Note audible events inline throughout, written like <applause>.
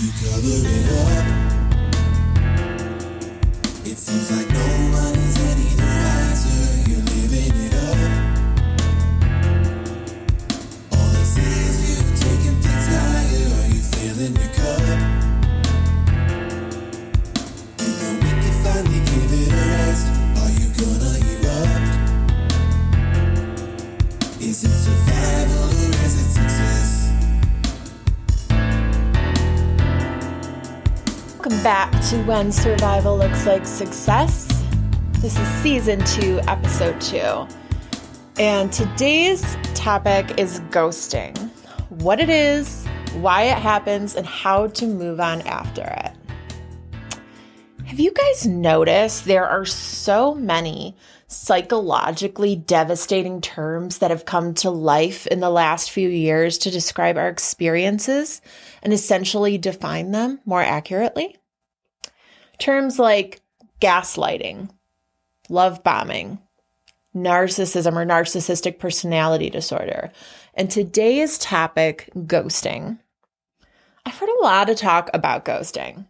You cover it up. It seems like no one is any back to When Survival Looks Like Success. This is season two, episode two. And today's topic is ghosting what it is, why it happens, and how to move on after it. Have you guys noticed there are so many psychologically devastating terms that have come to life in the last few years to describe our experiences and essentially define them more accurately? Terms like gaslighting, love bombing, narcissism or narcissistic personality disorder, and today's topic, ghosting. I've heard a lot of talk about ghosting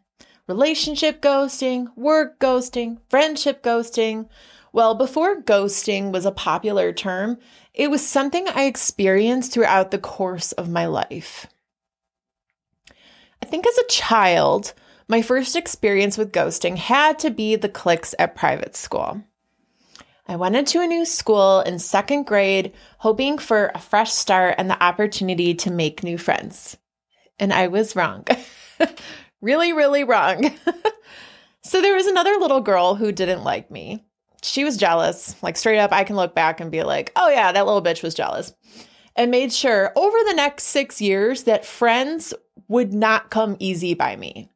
relationship ghosting, work ghosting, friendship ghosting. Well, before ghosting was a popular term, it was something I experienced throughout the course of my life. I think as a child, my first experience with ghosting had to be the cliques at private school. I went into a new school in second grade, hoping for a fresh start and the opportunity to make new friends. And I was wrong. <laughs> really, really wrong. <laughs> so there was another little girl who didn't like me. She was jealous. Like, straight up, I can look back and be like, oh, yeah, that little bitch was jealous. And made sure over the next six years that friends would not come easy by me.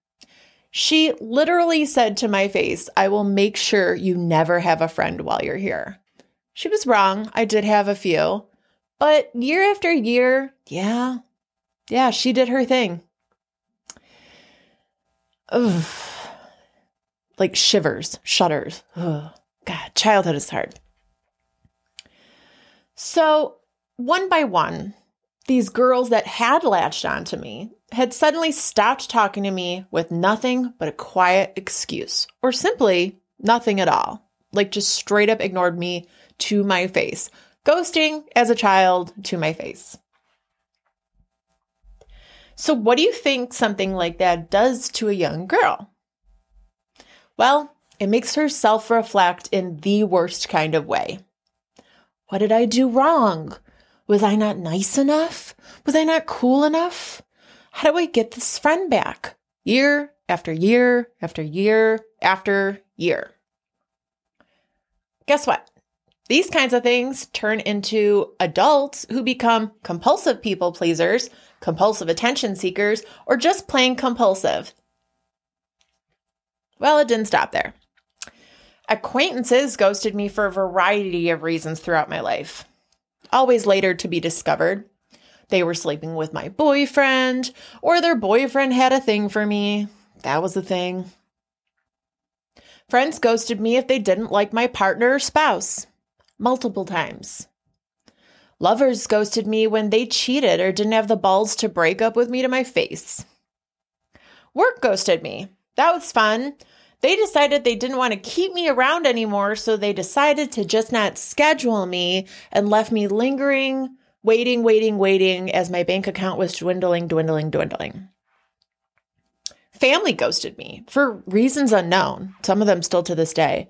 She literally said to my face, I will make sure you never have a friend while you're here. She was wrong. I did have a few. But year after year, yeah, yeah, she did her thing. Ugh. Like shivers, shudders. Ugh. God, childhood is hard. So, one by one, these girls that had latched onto me had suddenly stopped talking to me with nothing but a quiet excuse, or simply nothing at all. Like just straight up ignored me to my face, ghosting as a child to my face. So, what do you think something like that does to a young girl? Well, it makes her self reflect in the worst kind of way. What did I do wrong? Was I not nice enough? Was I not cool enough? How do I get this friend back? Year after year after year after year. Guess what? These kinds of things turn into adults who become compulsive people pleasers, compulsive attention seekers, or just plain compulsive. Well, it didn't stop there. Acquaintances ghosted me for a variety of reasons throughout my life, always later to be discovered. They were sleeping with my boyfriend, or their boyfriend had a thing for me. That was the thing. Friends ghosted me if they didn't like my partner or spouse, multiple times. Lovers ghosted me when they cheated or didn't have the balls to break up with me to my face. Work ghosted me. That was fun. They decided they didn't want to keep me around anymore, so they decided to just not schedule me and left me lingering, waiting, waiting, waiting as my bank account was dwindling, dwindling, dwindling. Family ghosted me for reasons unknown, some of them still to this day.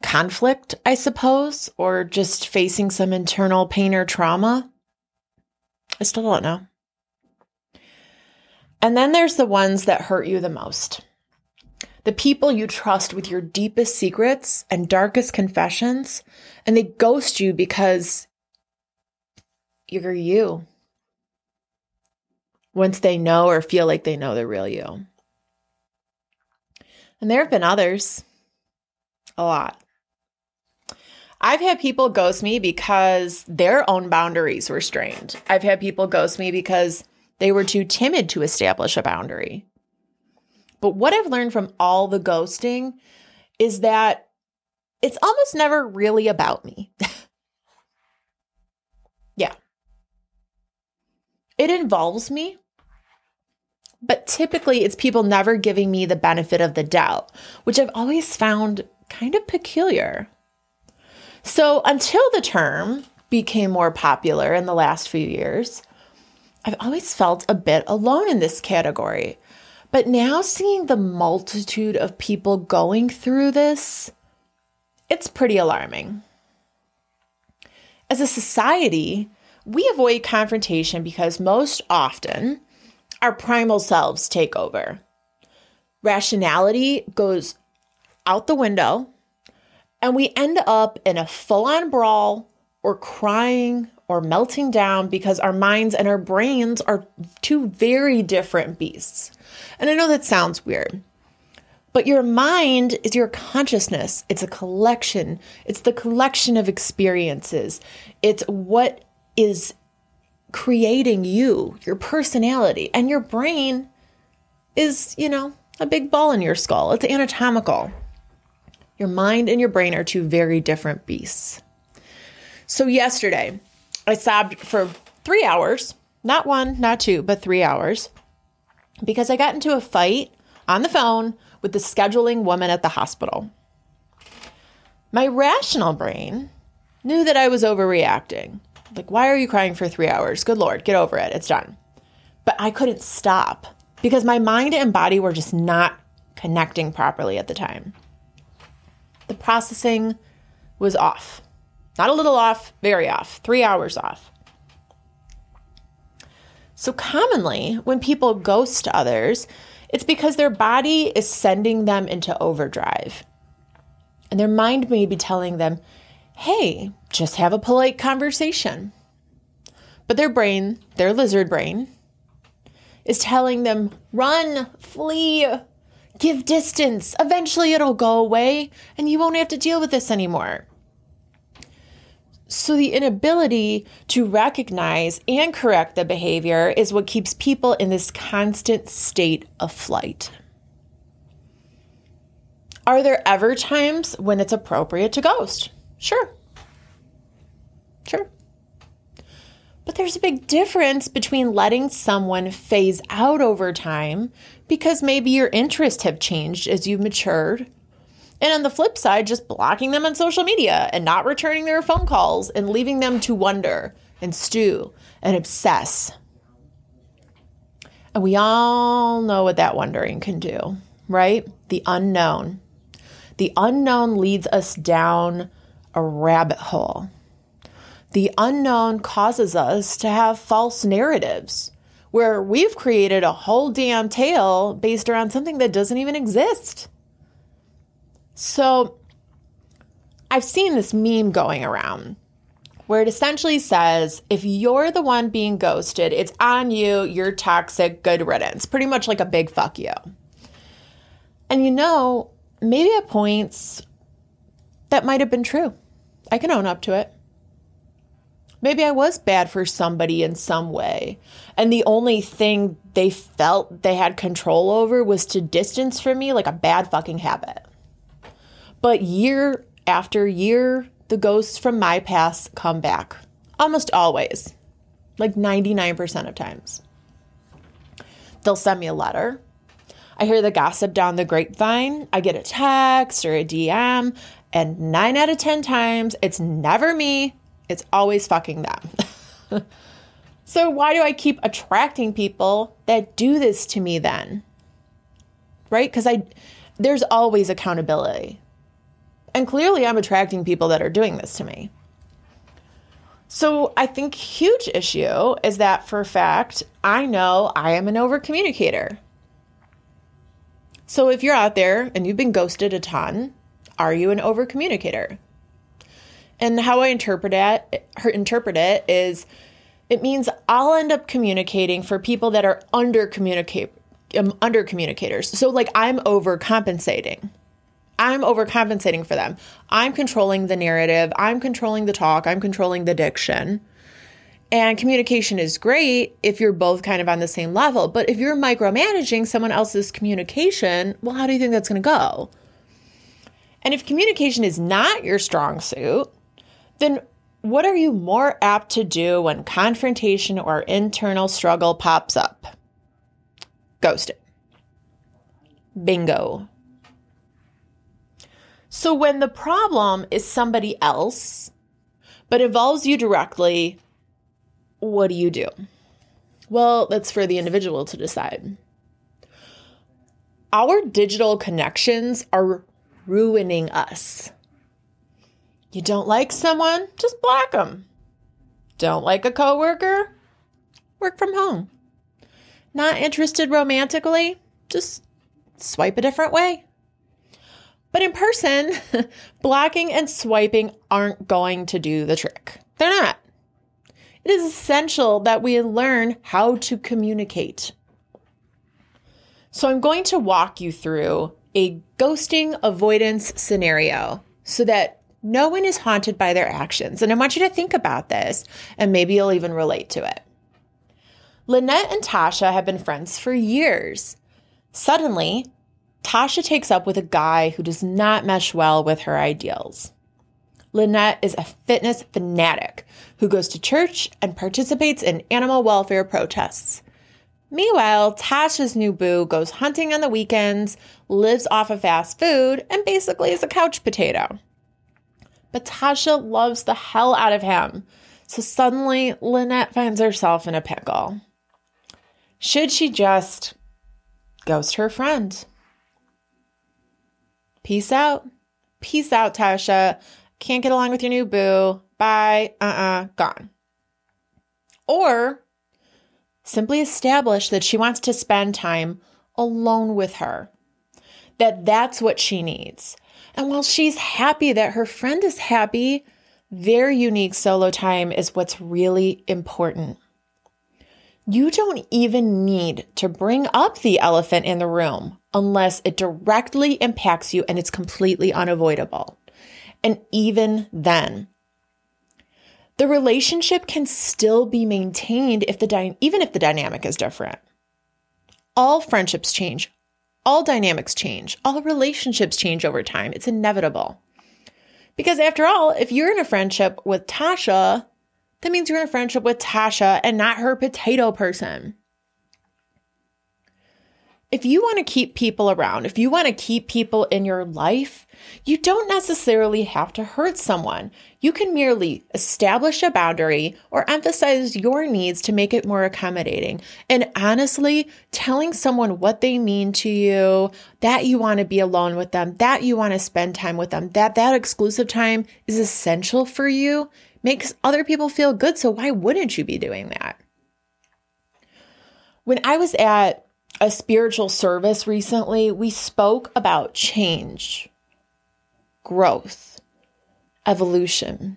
Conflict, I suppose, or just facing some internal pain or trauma. I still don't know. And then there's the ones that hurt you the most the people you trust with your deepest secrets and darkest confessions, and they ghost you because you're you. Once they know or feel like they know the real you. And there have been others, a lot. I've had people ghost me because their own boundaries were strained. I've had people ghost me because they were too timid to establish a boundary. But what I've learned from all the ghosting is that it's almost never really about me. <laughs> yeah. It involves me, But typically, it's people never giving me the benefit of the doubt, which I've always found kind of peculiar. So, until the term became more popular in the last few years, I've always felt a bit alone in this category. But now, seeing the multitude of people going through this, it's pretty alarming. As a society, we avoid confrontation because most often our primal selves take over. Rationality goes out the window, and we end up in a full on brawl or crying or melting down because our minds and our brains are two very different beasts. And I know that sounds weird, but your mind is your consciousness. It's a collection, it's the collection of experiences, it's what is creating you, your personality, and your brain is, you know, a big ball in your skull. It's anatomical. Your mind and your brain are two very different beasts. So, yesterday, I sobbed for three hours, not one, not two, but three hours, because I got into a fight on the phone with the scheduling woman at the hospital. My rational brain knew that I was overreacting. Like, why are you crying for three hours? Good Lord, get over it. It's done. But I couldn't stop because my mind and body were just not connecting properly at the time. The processing was off. Not a little off, very off, three hours off. So, commonly, when people ghost others, it's because their body is sending them into overdrive. And their mind may be telling them, hey, just have a polite conversation. But their brain, their lizard brain, is telling them, run, flee, give distance. Eventually it'll go away and you won't have to deal with this anymore. So, the inability to recognize and correct the behavior is what keeps people in this constant state of flight. Are there ever times when it's appropriate to ghost? Sure. Sure. But there's a big difference between letting someone phase out over time because maybe your interests have changed as you've matured. And on the flip side, just blocking them on social media and not returning their phone calls and leaving them to wonder and stew and obsess. And we all know what that wondering can do, right? The unknown. The unknown leads us down a rabbit hole. The unknown causes us to have false narratives where we've created a whole damn tale based around something that doesn't even exist. So I've seen this meme going around where it essentially says if you're the one being ghosted, it's on you, you're toxic, good riddance. Pretty much like a big fuck you. And you know, maybe at points that might have been true. I can own up to it. Maybe I was bad for somebody in some way. And the only thing they felt they had control over was to distance from me like a bad fucking habit. But year after year, the ghosts from my past come back. Almost always. Like 99% of times. They'll send me a letter. I hear the gossip down the grapevine. I get a text or a DM, and nine out of 10 times, it's never me, it's always fucking them. <laughs> so, why do I keep attracting people that do this to me then? Right? Because I, there's always accountability. And clearly, I'm attracting people that are doing this to me. So, I think huge issue is that for a fact, I know I am an over communicator. So, if you're out there and you've been ghosted a ton, are you an over communicator? And how I interpret it, interpret it is it means I'll end up communicating for people that are under communicate um, under communicators. So like I'm overcompensating. I'm overcompensating for them. I'm controlling the narrative, I'm controlling the talk, I'm controlling the diction. And communication is great if you're both kind of on the same level. But if you're micromanaging someone else's communication, well, how do you think that's going to go? And if communication is not your strong suit, then what are you more apt to do when confrontation or internal struggle pops up? Ghost it. Bingo. So when the problem is somebody else, but involves you directly, what do you do? Well, that's for the individual to decide. Our digital connections are ruining us. You don't like someone, just block them. Don't like a coworker? Work from home. Not interested romantically? Just swipe a different way. But in person, <laughs> blocking and swiping aren't going to do the trick. They're not. It is essential that we learn how to communicate. So, I'm going to walk you through a ghosting avoidance scenario so that no one is haunted by their actions. And I want you to think about this, and maybe you'll even relate to it. Lynette and Tasha have been friends for years. Suddenly, Tasha takes up with a guy who does not mesh well with her ideals. Lynette is a fitness fanatic who goes to church and participates in animal welfare protests. Meanwhile, Tasha's new boo goes hunting on the weekends, lives off of fast food, and basically is a couch potato. But Tasha loves the hell out of him, so suddenly Lynette finds herself in a pickle. Should she just ghost her friend? Peace out. Peace out, Tasha. Can't get along with your new boo. Bye. Uh uh-uh. uh. Gone. Or simply establish that she wants to spend time alone with her, that that's what she needs. And while she's happy that her friend is happy, their unique solo time is what's really important. You don't even need to bring up the elephant in the room unless it directly impacts you and it's completely unavoidable. And even then, the relationship can still be maintained if the dy- even if the dynamic is different. All friendships change, all dynamics change, all relationships change over time. It's inevitable. Because after all, if you're in a friendship with Tasha, that means you're in a friendship with Tasha and not her potato person if you want to keep people around, if you want to keep people in your life, you don't necessarily have to hurt someone. You can merely establish a boundary or emphasize your needs to make it more accommodating. And honestly, telling someone what they mean to you, that you want to be alone with them, that you want to spend time with them, that that exclusive time is essential for you, makes other people feel good. So why wouldn't you be doing that? When I was at a spiritual service recently, we spoke about change, growth, evolution.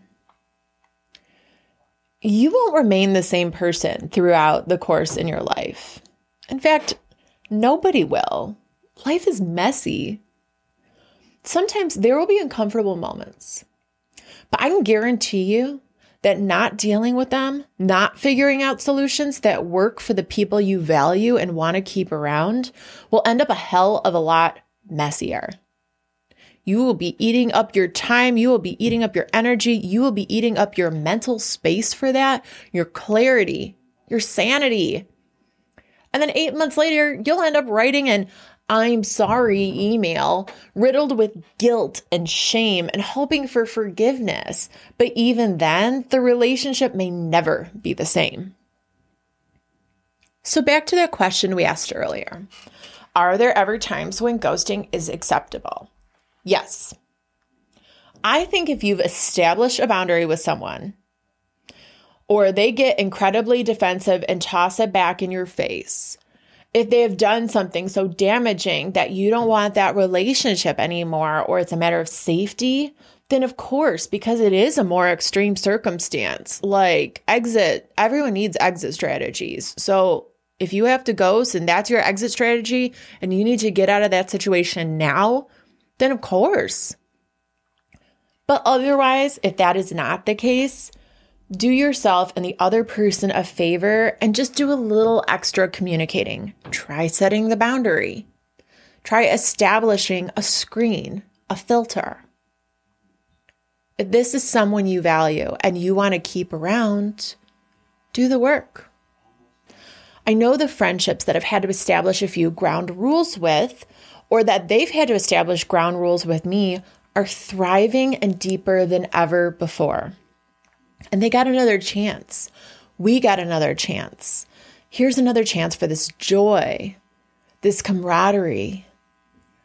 You won't remain the same person throughout the course in your life. In fact, nobody will. Life is messy. Sometimes there will be uncomfortable moments, but I can guarantee you that not dealing with them, not figuring out solutions that work for the people you value and want to keep around will end up a hell of a lot messier. You will be eating up your time. You will be eating up your energy. You will be eating up your mental space for that, your clarity, your sanity. And then eight months later, you'll end up writing an I'm sorry email riddled with guilt and shame and hoping for forgiveness. But even then, the relationship may never be the same. So, back to the question we asked earlier Are there ever times when ghosting is acceptable? Yes. I think if you've established a boundary with someone, or they get incredibly defensive and toss it back in your face, if they have done something so damaging that you don't want that relationship anymore, or it's a matter of safety, then of course, because it is a more extreme circumstance, like exit, everyone needs exit strategies. So if you have to ghost and that's your exit strategy and you need to get out of that situation now, then of course. But otherwise, if that is not the case, do yourself and the other person a favor and just do a little extra communicating. Try setting the boundary. Try establishing a screen, a filter. If this is someone you value and you want to keep around, do the work. I know the friendships that I've had to establish a few ground rules with, or that they've had to establish ground rules with me, are thriving and deeper than ever before. And they got another chance. We got another chance. Here's another chance for this joy, this camaraderie,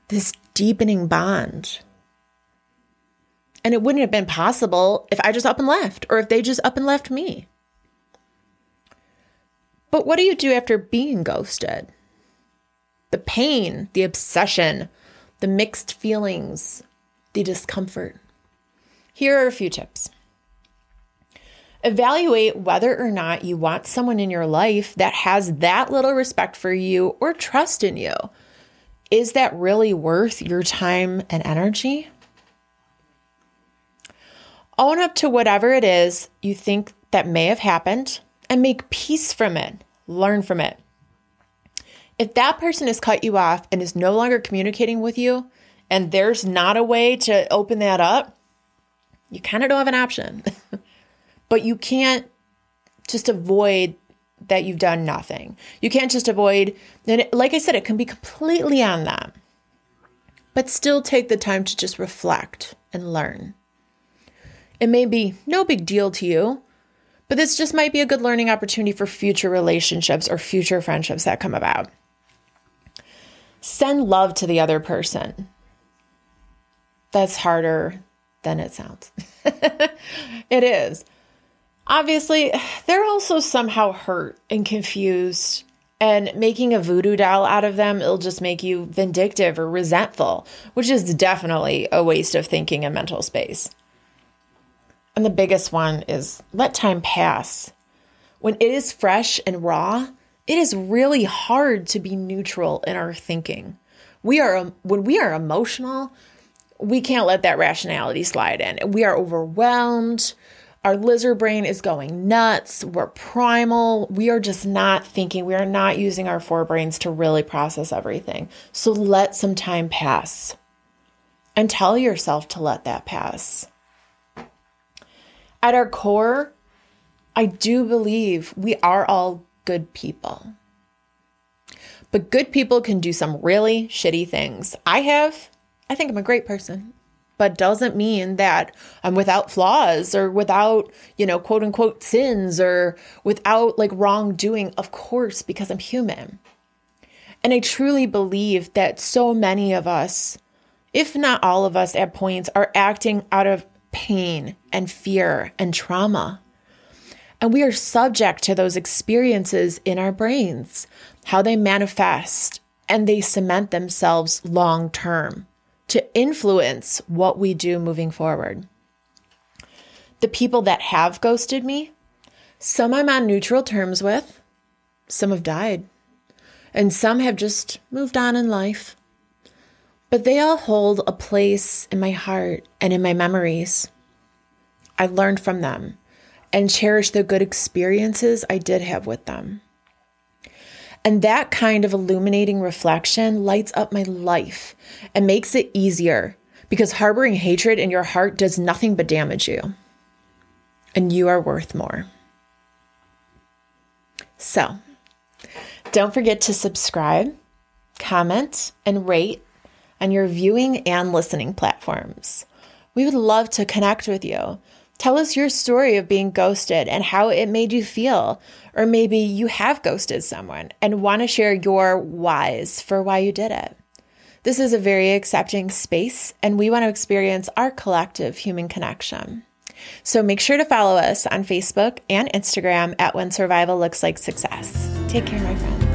this deepening bond. And it wouldn't have been possible if I just up and left or if they just up and left me. But what do you do after being ghosted? The pain, the obsession, the mixed feelings, the discomfort. Here are a few tips. Evaluate whether or not you want someone in your life that has that little respect for you or trust in you. Is that really worth your time and energy? Own up to whatever it is you think that may have happened and make peace from it. Learn from it. If that person has cut you off and is no longer communicating with you, and there's not a way to open that up, you kind of don't have an option. <laughs> but you can't just avoid that you've done nothing. You can't just avoid, and like I said, it can be completely on them. But still take the time to just reflect and learn. It may be no big deal to you, but this just might be a good learning opportunity for future relationships or future friendships that come about. Send love to the other person. That's harder than it sounds. <laughs> it is. Obviously, they're also somehow hurt and confused, and making a voodoo doll out of them, it'll just make you vindictive or resentful, which is definitely a waste of thinking and mental space. And the biggest one is let time pass. When it is fresh and raw, it is really hard to be neutral in our thinking. We are um, when we are emotional, we can't let that rationality slide in. We are overwhelmed. Our lizard brain is going nuts. We're primal. We are just not thinking. We are not using our forebrains to really process everything. So let some time pass and tell yourself to let that pass. At our core, I do believe we are all good people. But good people can do some really shitty things. I have. I think I'm a great person, but doesn't mean that I'm without flaws or without, you know, quote unquote sins or without like wrongdoing. Of course, because I'm human. And I truly believe that so many of us, if not all of us at points, are acting out of pain and fear and trauma. And we are subject to those experiences in our brains, how they manifest and they cement themselves long term to influence what we do moving forward. The people that have ghosted me, some I'm on neutral terms with, some have died, and some have just moved on in life. But they all hold a place in my heart and in my memories. I learned from them and cherish the good experiences I did have with them. And that kind of illuminating reflection lights up my life and makes it easier because harboring hatred in your heart does nothing but damage you. And you are worth more. So, don't forget to subscribe, comment, and rate on your viewing and listening platforms. We would love to connect with you. Tell us your story of being ghosted and how it made you feel. Or maybe you have ghosted someone and want to share your whys for why you did it. This is a very accepting space, and we want to experience our collective human connection. So make sure to follow us on Facebook and Instagram at When Survival Looks Like Success. Take care, my friends.